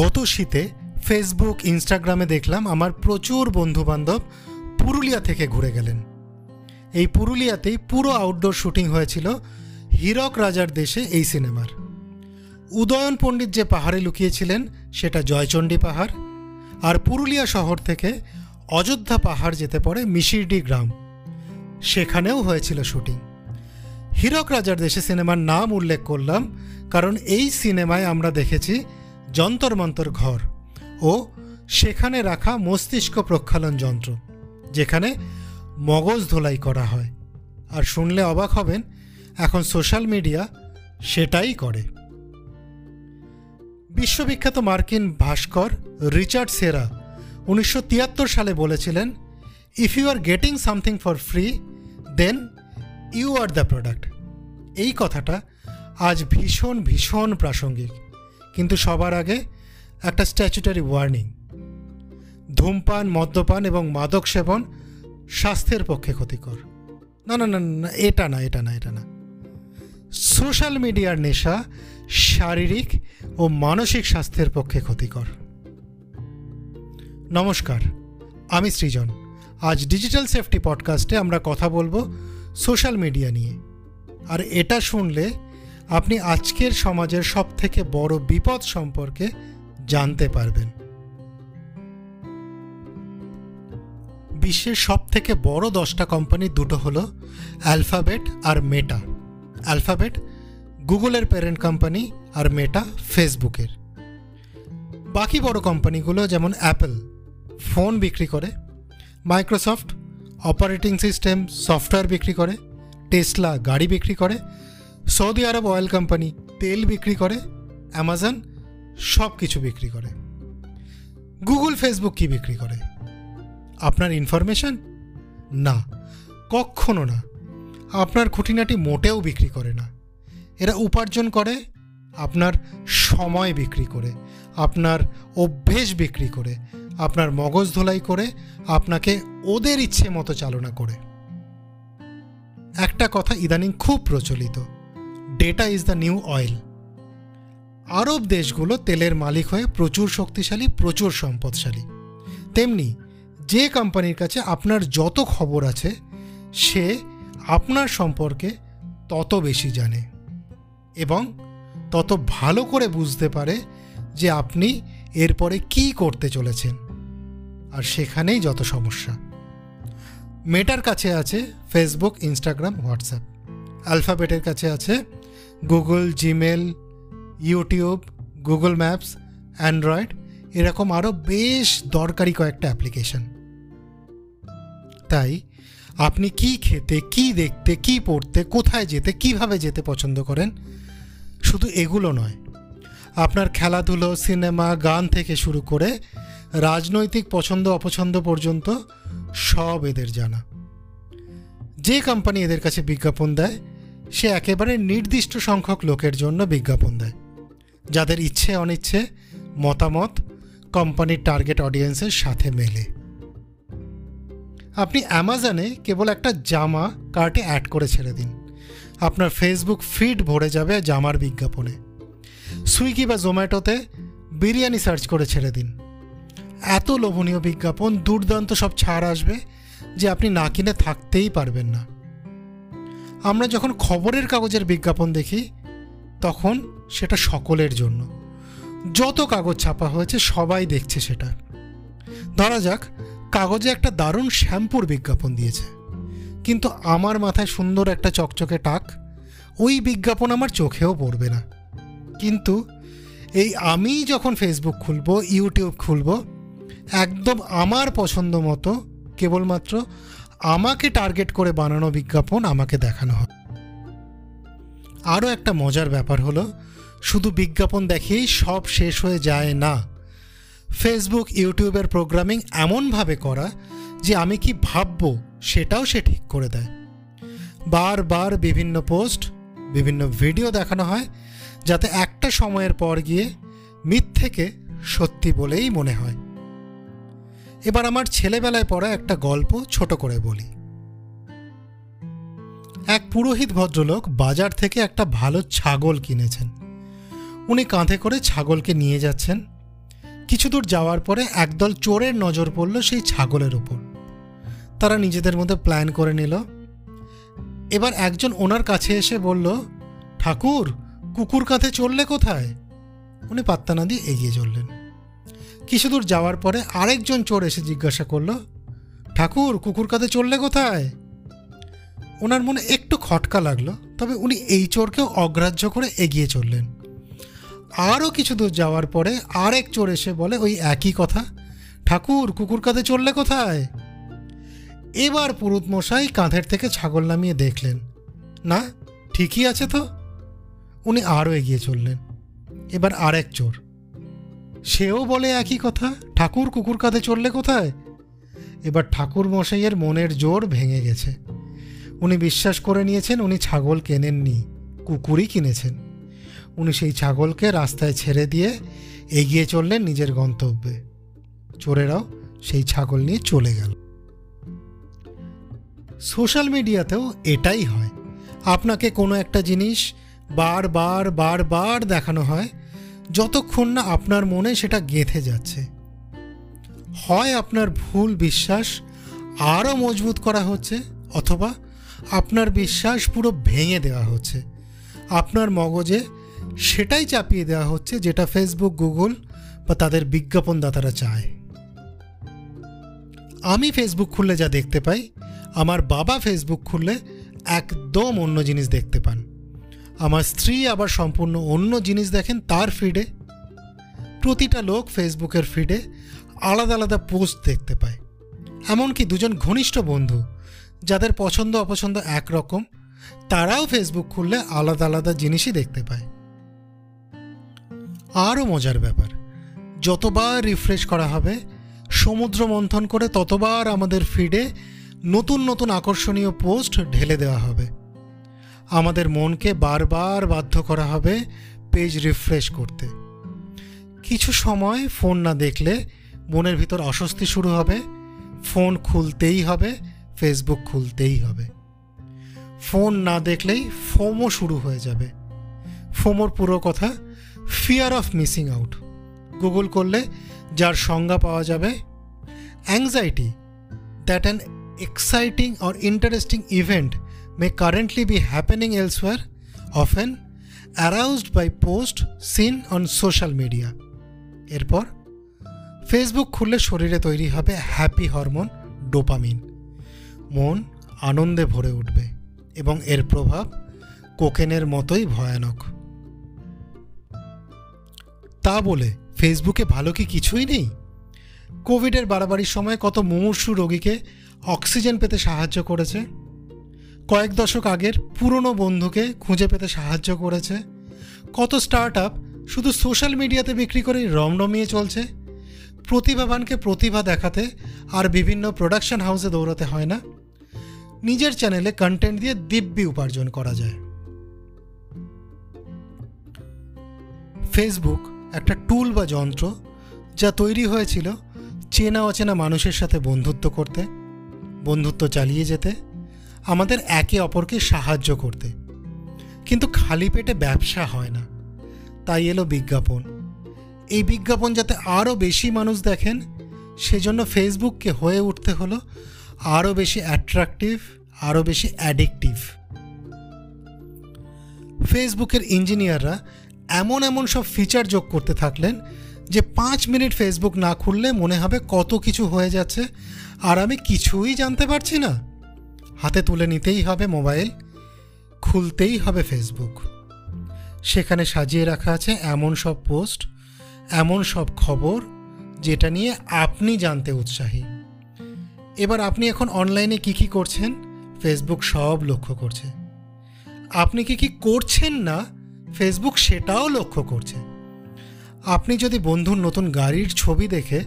গত শীতে ফেসবুক ইনস্টাগ্রামে দেখলাম আমার প্রচুর বন্ধুবান্ধব পুরুলিয়া থেকে ঘুরে গেলেন। এই পুরুলিয়াতেই পুরো আউটডোর শুটিং হয়েছিল হীরক রাজার দেশে এই সিনেমার উদয়ন পণ্ডিত যে পাহাড়ে লুকিয়েছিলেন, সেটা জয়চণ্ডী পাহাড়। আর পুরুলিয়া শহর থেকে অযোধ্যা পাহাড় যেতে পড়ে মিশিরডি গ্রাম। সেখানেও হয়েছিল শুটিং হীরক রাজার দেশে সিনেমার নাম উল্লেখ করলাম, কারণ এই সিনেমায় আমরা দেখেছি যন্তর মন্তর ঘর ও সেখানে রাখা মস্তিষ্ক প্রক্ষালন যন্ত্র, যেখানে মগজ ধোলাই করা হয়। আর শুনলে অবাক হবেন, এখন সোশ্যাল মিডিয়া সেটাই করে। বিশ্ববিখ্যাত মার্কিন ভাস্কর রিচার্ড সেরা উনিশশো তিয়াত্তর সালে বলেছিলেন if you are getting something for free then you are the product এই কথাটা আজ ভীষণ ভীষণ প্রাসঙ্গিক। কিন্তু সবার আগে একটা স্ট্যাচুটারি ওয়ার্নিং ধূমপান, মদ্যপান এবং মাদক সেবন স্বাস্থ্যের পক্ষে ক্ষতিকর। না না না না, এটা না এটা না এটা না। সোশ্যাল মিডিয়ার নেশা শারীরিক ও মানসিক স্বাস্থ্যের পক্ষে ক্ষতিকর। নমস্কার, আমি সৃজন। আজ ডিজিটাল সেফটি পডকাস্টে আমরা কথা বলব সোশ্যাল মিডিয়া নিয়ে। আর এটা শুনলে আপনি আজকের সমাজের সবথেকে বড় বিপদ সম্পর্কে জানতে পারবেন। বিশ্বের সব থেকে বড় দশটা কোম্পানি দুটো হলো অ্যালফাবেট আর মেটা অ্যালফাবেট গুগলের প্যারেন্ট কোম্পানি আর মেটা ফেসবুকের। বাকি বড় কোম্পানিগুলো যেমন অ্যাপল ফোন বিক্রি করে মাইক্রোসফট অপারেটিং সিস্টেম সফটওয়্যার বিক্রি করে টেসলা গাড়ি বিক্রি করে সৌদি আরব অয়েল কোম্পানি তেল বিক্রি করে, অ্যামাজন সব কিছু বিক্রি করে। গুগল, ফেসবুক কি বিক্রি করে? আপনার ইনফরমেশন? না, কখনো না। আপনার খুঁটিনাটি মোটেও বিক্রি করে না। এরা উপার্জন করে, আপনার সময় বিক্রি করে, আপনার অভ্যেস বিক্রি করে, আপনার মগজ ধোলাই করে, আপনাকে ওদের ইচ্ছে মতো চালনা করে। একটা কথা ইদানিং খুব প্রচলিত data is the new oil আরব দেশগুলো তেলের মালিক হয়ে প্রচুর শক্তিশালী, প্রচুর সম্পদশালী। তেমনি যে কোম্পানির কাছে আপনার যত খবর আছে, সে আপনার সম্পর্কে তত বেশি জানে এবং তত ভালো করে বুঝতে পারে যে আপনি এরপরে কি করতে চলেছেন। আর সেখানেই যত সমস্যা। মেটার কাছে আছে ফেসবুক ইনস্টাগ্রাম হোয়াটসঅ্যাপ অ্যালফাবেটের কাছে আছে Google Gmail YouTube Google Maps Android এরকম আরও বেশ দরকারি কয়েকটা অ্যাপ্লিকেশন তাই আপনি কি খেতে, কি দেখতে, কি পড়তে, কোথায় যেতে, কীভাবে যেতে পছন্দ করেন? শুধু এগুলো নয়। আপনার খেলাধুলো, সিনেমা, গান থেকে শুরু করে রাজনৈতিক পছন্দ, অপছন্দ পর্যন্ত সব এদের জানা। যে কোম্পানি এদের কাছে বিজ্ঞাপন দেয় সে একেবারে নির্দিষ্ট সংখ্যক লোকের জন্য বিজ্ঞাপন দেয়। যাদের ইচ্ছে অনিচ্ছে, মতামত, কোম্পানির টার্গেট অডিয়েন্সের সাথে মেলে। আপনি অ্যামাজনে কেবল একটা জামা কার্টে অ্যাড করে ছেড়ে দিন। আপনার ফেসবুক ফিড ভরে যাবে জামার বিজ্ঞাপনে। সুইগি বা জোম্যাটোতে বিরিয়ানি সার্চ করে ছেড়ে দিন। এত লোভনীয় বিজ্ঞাপন, দুর্দান্ত সব ছাড় আসবে যে আপনি না কিনে থাকতেই পারবেন না। আমরা যখন খবরের কাগজের বিজ্ঞাপন দেখি, তখন সেটা সকলের জন্য। যত কাগজ ছাপা হয়েছে, সবাই দেখছে সেটা। ধরা যাক, কাগজে একটা দারুণ শ্যাম্পুর বিজ্ঞাপন দিয়েছে। কিন্তু আমার মাথায় সুন্দর একটা চকচকে টাক, ওই বিজ্ঞাপন আমার চোখেও পড়বে না। কিন্তু এই আমি যখন ফেসবুক খুলবো ইউটিউব খুলব, একদম আমার পছন্দ মতো, কেবলমাত্র আমাকে টার্গেট করে বানানো বিজ্ঞাপন আমাকে দেখানো হয় আরও একটা মজার ব্যাপার হলো, শুধু বিজ্ঞাপন দেখেই সব শেষ হয়ে যায় না। ফেসবুক ইউটিউবের প্রোগ্রামিং এমনভাবে করা যে আমি কি ভাববো সেটাও সে ঠিক করে দেয়। বারবার বিভিন্ন পোস্ট বিভিন্ন ভিডিও দেখানো হয় যাতে একটা সময়ের পর গিয়ে মিথ্যেকে সত্যি বলেই মনে হয়। এবার আমার ছেলেবেলায় পড়া একটা গল্প ছোট করে বলি। এক পুরোহিত ভদ্রলোক বাজার থেকে একটা ভালো ছাগল কিনেছেন। উনি কাঁধে করে ছাগলকে নিয়ে যাচ্ছেন। কিছু দূর যাওয়ার পরে একদল চোরের নজর পড়ল সেই ছাগলের ওপর তারা নিজেদের মধ্যে প্ল্যান করে নিল। এবার একজন ওনার কাছে এসে বলল, ঠাকুর, কুকুর কাঁধে চললে কোথায়? উনি পাত্তা না দিয়ে এগিয়ে চললেন। কিছু দূর যাওয়ার পরে আরেকজন চোর এসে জিজ্ঞাসা করল, ঠাকুর, কুকুর কাঁধে চললে কোথায়? ওনার মনে একটু খটকা লাগল, তবে উনি এই চোরকেও অগ্রাহ্য করে এগিয়ে চললেন। আরও কিছু দূর যাওয়ার পরে আরেক চোর এসে বলে, ওই একই কথা, ঠাকুর, কুকুর কাঁধে চললে কোথায়? এবার পুরুত মশাই কাঁধের থেকে ছাগল নামিয়ে দেখলেন। না, ঠিকই আছে তো? উনি আরও এগিয়ে চললেন। এবার আরেক চোর সেও বলে একই কথা, ঠাকুর কুকুর কাঁধে চললে কোথায়? এবার ঠাকুর মশাইয়ের মনের জোর ভেঙে গেছে। উনি বিশ্বাস করে নিয়েছেন উনি ছাগল কেনেননি, কুকুরই কিনেছেন। উনি সেই ছাগলকে রাস্তায় ছেড়ে দিয়ে এগিয়ে চললেন নিজের গন্তব্যে। চোরেরাও সেই ছাগল নিয়ে চলে গেল। সোশ্যাল মিডিয়াতেও এটাই হয়। আপনাকে কোনো একটা জিনিস বারবার বারবার দেখানো হয় যতক্ষণ না আপনার মনে সেটা গেঁথে যাচ্ছে। হয় আপনার ভুল বিশ্বাস আরও মজবুত করা হচ্ছে, অথবা আপনার বিশ্বাস পুরো ভেঙে দেওয়া হচ্ছে। আপনার মগজে সেটাই চাপিয়ে দেওয়া হচ্ছে যেটা ফেসবুক গুগল বা তাদের বিজ্ঞাপনদাতারা চায়। আমি ফেসবুক খুললে যা দেখতে পাই, আমার বাবা ফেসবুক খুললে একদম অন্য জিনিস দেখতে পান। আমার স্ত্রী আবার সম্পূর্ণ অন্য জিনিস দেখেন তার ফিডে প্রতিটা লোক ফেসবুকের ফিডে আলাদা আলাদা পোস্ট দেখতে পায়। এমনকি দুজন ঘনিষ্ঠ বন্ধু, যাদের পছন্দ অপছন্দ একরকম, তারাও ফেসবুক খুললে আলাদা আলাদা জিনিসই দেখতে পায়। আরও মজার ব্যাপার, যতবার রিফ্রেশ করা হবে, সমুদ্র মন্থন করে ততবার আমাদের ফিডে নতুন নতুন আকর্ষণীয় পোস্ট ঢেলে দেওয়া হবে। আমাদের মনকে বারবার বাধ্য করা হবে পেজ রিফ্রেশ করতে। কিছু সময় ফোন না দেখলে মনের ভিতর অস্বস্তি শুরু হবে, ফোন খুলতেই হবে, ফেসবুক খুলতেই হবে। ফোন না দেখলেই ফোমও শুরু হয়ে যাবে। ফোমোর পুরো কথা fear of missing out Google করলে যার সংজ্ঞা পাওয়া যাবে anxiety that an exciting or interesting event may currently be happening elsewhere often aroused by post seen on social media এরপর ফেসবুক খুললে শরীরে তৈরি হবে হ্যাপি হরমোন ডোপামিন মন আনন্দে ভরে উঠবে এবং এর প্রভাব কোকেনের মতোই ভয়ানক। তা বলে ফেসবুকে ভালো কি কিছুই নেই? কোভিডের বাড়াবাড়ির সময় কত মুমূর্ষু রোগীকে অক্সিজেন পেতে সাহায্য করেছে? কয়েক দশক আগের পুরনো বন্ধুকে খুঁজে পেতে সাহায্য করেছে। কত স্টার্ট শুধু সোশ্যাল মিডিয়াতে বিক্রি করেই রমরমিয়ে চলছে। প্রতিভাবানকে প্রতিভা দেখাতে আর বিভিন্ন প্রোডাকশন হাউসে দৌড়াতে হয় না। নিজের চ্যানেলে কন্টেন্ট দিয়ে দিব্যি উপার্জন করা যায়। ফেসবুক একটা টুল বা যন্ত্র যা তৈরি হয়েছিল চেনা অচেনা মানুষের সাথে বন্ধুত্ব করতে, বন্ধুত্ব চালিয়ে যেতে আমাদের একে অপরকে সাহায্য করতে। কিন্তু খালি পেটে ব্যবসা হয় না। তাই এলো বিজ্ঞাপন। এই বিজ্ঞাপন যাতে আরও বেশি মানুষ দেখেন, সেজন্য ফেসবুককে হয়ে উঠতে হলো আরও বেশি অ্যাট্রাকটিভ আরও বেশি অ্যাডিকটিভ। ফেসবুকের ইঞ্জিনিয়াররা এমন এমন সব ফিচার যোগ করতে থাকলেন যে পাঁচ মিনিট ফেসবুক না খুললে মনে হবে কত কিছু হয়ে যাচ্ছে, আর আমি কিছুই জানতে পারছি না। হাতে তুলে নিতেই হবে মোবাইল, খুলতেই হবে ফেসবুক। সেখানে সাজিয়ে রাখা আছে এমন সব পোস্ট, এমন সব খবর, যেটা নিয়ে আপনি জানতে উৎসাহী। এবার আপনি এখন অনলাইনে কি কি করছেন, ফেসবুক সব লক্ষ্য করছে। আপনি কি কি করছেন না, ফেসবুক সেটাও লক্ষ্য করছে। আপনি যদি বন্ধুর নতুন গাড়ির ছবি দেখে,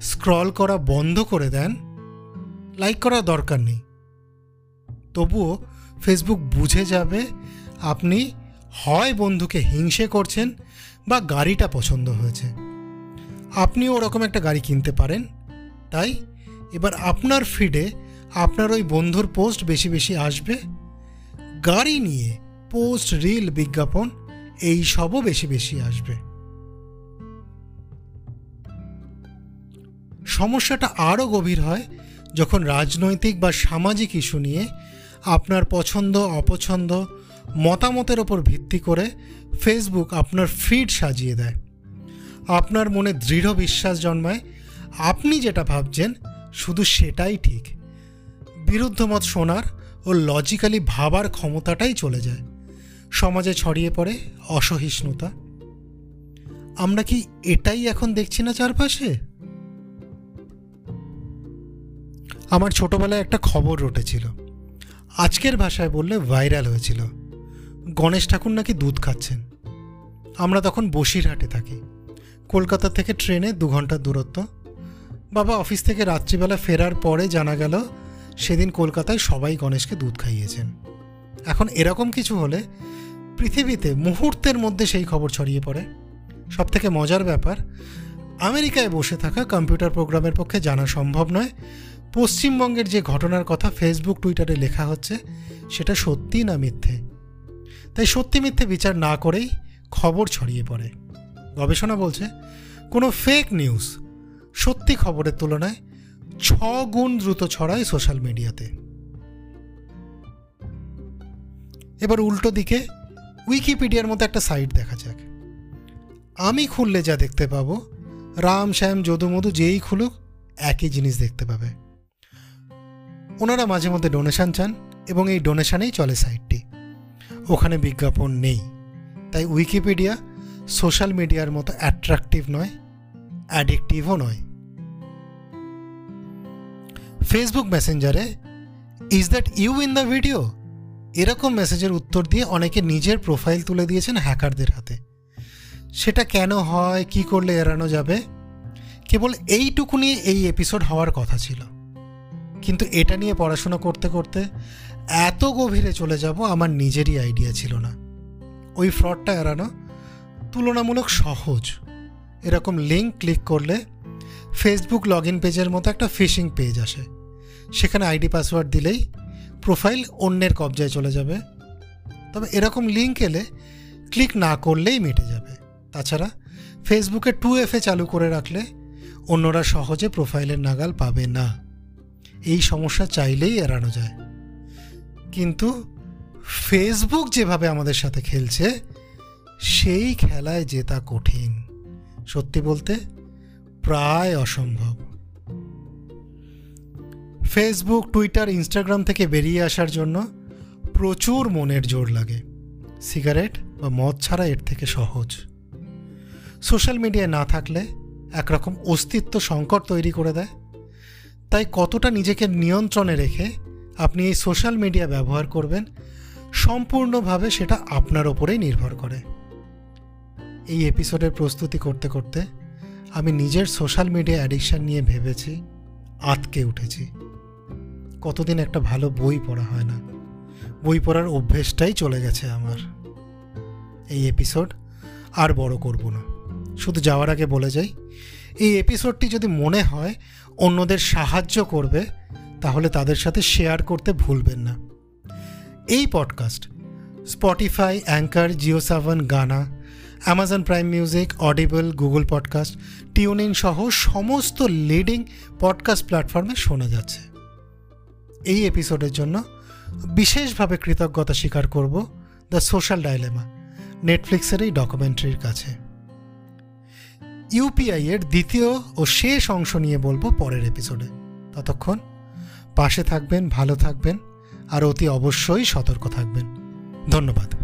স্ক্রল করা বন্ধ করে দেন, লাইক করার দরকার নেই। তবুও ফেসবুক বুঝে যাবে আপনি হয় বন্ধুকে হিংসে করছেন বা গাড়িটা পছন্দ হয়েছে। আপনিও ওরকম একটা গাড়ি কিনতে পারেন। তাই এবার আপনার ফিডে আপনার ওই বন্ধুর পোস্ট বেশি বেশি আসবে। গাড়ি নিয়ে পোস্ট রিল বিজ্ঞাপন এই সবও বেশি বেশি আসবে। সমস্যাটা আরও গভীর হয় যখন রাজনৈতিক বা সামাজিক ইস্যু নিয়ে আপনার পছন্দ, অপছন্দ, মতামতের ওপর ভিত্তি করে ফেসবুক আপনার ফিড সাজিয়ে দেয়। আপনার মনে দৃঢ় বিশ্বাস জন্মায়। আপনি যেটা ভাবছেন, শুধু সেটাই ঠিক। বিরুদ্ধ মত শোনার ও লজিক্যালি ভাবার ক্ষমতাটাই চলে যায়। সমাজে ছড়িয়ে পড়ে অসহিষ্ণুতা। আমরা কি এটাই এখন দেখছি না চারপাশে? আমার ছোটবেলায় একটা খবর রটেছিল। আজকের ভাষায় বললে ভাইরাল হয়েছিল। গণেশ ঠাকুর নাকি দুধ খাচ্ছেন? আমরা তখন বসিরহাটে থাকি। কলকাতা থেকে ট্রেনে দু ঘণ্টার দূরত্ব। বাবা অফিস থেকে রাত্রিবেলা ফেরার পরে জানা গেল, সেদিন কলকাতায় সবাই গণেশকে দুধ খাইয়েছেন। এখন এরকম কিছু হলে পৃথিবীতে মুহূর্তের মধ্যে সেই খবর ছড়িয়ে পড়ে। সব থেকে মজার ব্যাপার, আমেরিকায় বসে থাকা কম্পিউটার প্রোগ্রামের পক্ষে জানা সম্ভব নয়। পশ্চিমবঙ্গের যে ঘটনার কথা ফেসবুক টুইটারে লেখা হচ্ছে, সেটা সত্যি না মিথ্যে? তাই সত্যি মিথ্যে বিচার না করেই খবর ছড়িয়ে পড়ে। গবেষণা বলছে, কোনো ফেক নিউজ সত্যি খবরের তুলনায় ছ গুণ দ্রুত ছড়ায় সোশ্যাল মিডিয়াতে এবার উল্টো দিকে উইকিপিডিয়ার মতো একটা সাইট দেখা যাক। আমি খুললে যা দেখতে পাবো, রাম, শ্যাম যদু মধু যেই খুলুক, একই জিনিস দেখতে পাবে। ওনারা মাঝে মধ্যে ডোনেশন চান এবং এই ডোনেশানেই চলে সাইটটি ওখানে বিজ্ঞাপন নেই। তাই উইকিপিডিয়া সোশ্যাল মিডিয়ার মতো অ্যাট্রাকটিভ নয় অ্যাডিকটিভও নয়। ফেসবুক মেসেঞ্জারে is that you in the video এরকম মেসেজের উত্তর দিয়ে অনেকে নিজের প্রোফাইল তুলে দিয়েছেন হ্যাকারদের হাতে। সেটা কেন হয়, কি করলে এড়ানো যাবে? কেবল এইটুকু নিয়ে এই এপিসোড হওয়ার কথা ছিল। কিন্তু এটা নিয়ে পড়াশোনা করতে করতে এত গভীরে চলে যাব আমার নিজেরই আইডিয়া ছিল না। ওই ফ্রডটা এড়ানো তুলনামূলক সহজ। এরকম লিঙ্ক ক্লিক করলে ফেসবুক লগ ইন পেজের মতো একটা ফিশিং পেজ আসে। সেখানে আইডি পাসওয়ার্ড দিলেই প্রোফাইল অন্যের কবজায় চলে যাবে। তবে এরকম লিঙ্ক এলে ক্লিক না করলেই মিটে যাবে। তাছাড়া ফেসবুকে টু এফে চালু করে রাখলে অন্যরা সহজে প্রোফাইলের নাগাল পাবে না। এই সমস্যা চাইলেই এড়ানো যায়। কিন্তু ফেসবুক যেভাবে আমাদের সাথে খেলছে, সেই খেলায় জেতা কঠিন। সত্যি বলতে প্রায় অসম্ভব। ফেসবুক, টুইটার, ইনস্টাগ্রাম থেকে বেরিয়ে আসার জন্য প্রচুর মনের জোর লাগে। সিগারেট বা মদ ছাড়া এর থেকে সহজ। সোশ্যাল মিডিয়ায় না থাকলে একরকম অস্তিত্ব সংকট তৈরি করে দেয়। তাই কতটা নিজেকে নিয়ন্ত্রণে রেখে আপনি এই সোশ্যাল মিডিয়া ব্যবহার করবেন সম্পূর্ণভাবে সেটা আপনার ওপরেই নির্ভর করে। এই এপিসোডের প্রস্তুতি করতে করতে আমি নিজের সোশ্যাল মিডিয়া অ্যাডিকশান নিয়ে ভেবেছি, আতকে উঠেছি। কতদিন একটা ভালো বই পড়া হয় না। বই পড়ার অভ্যেসটাই চলে গেছে আমার। এই এপিসোড আর বড় করব না। শুধু যাওয়ার আগে বলে যাই এই এপিসোডটি যদি মনে হয় অন্যদের সাহায্য করবে, তাহলে তাদের সাথে শেয়ার করতে ভুলবেন না। এই podcast Spotify Anchor Jio Saavn Gaana Amazon Prime Music Audible Google podcast TuneIn সহ সমস্ত লিডিং পডকাস্ট প্ল্যাটফর্মে শোনা যাচ্ছে। এই এপিসোডের জন্য বিশেষভাবে কৃতজ্ঞতা স্বীকার করব দ্য সোশ্যাল ডাইলেমা নেটফ্লিক্সের এই ডকুমেন্টারির কাছে। ইউপিআই এর দ্বিতীয় ও শেষ অংশ নিয়ে বলব পরের এপিসোডে। ততক্ষণ পাশে থাকবেন, ভালো থাকবেন, আর অতি অবশ্যই সতর্ক থাকবেন। ধন্যবাদ।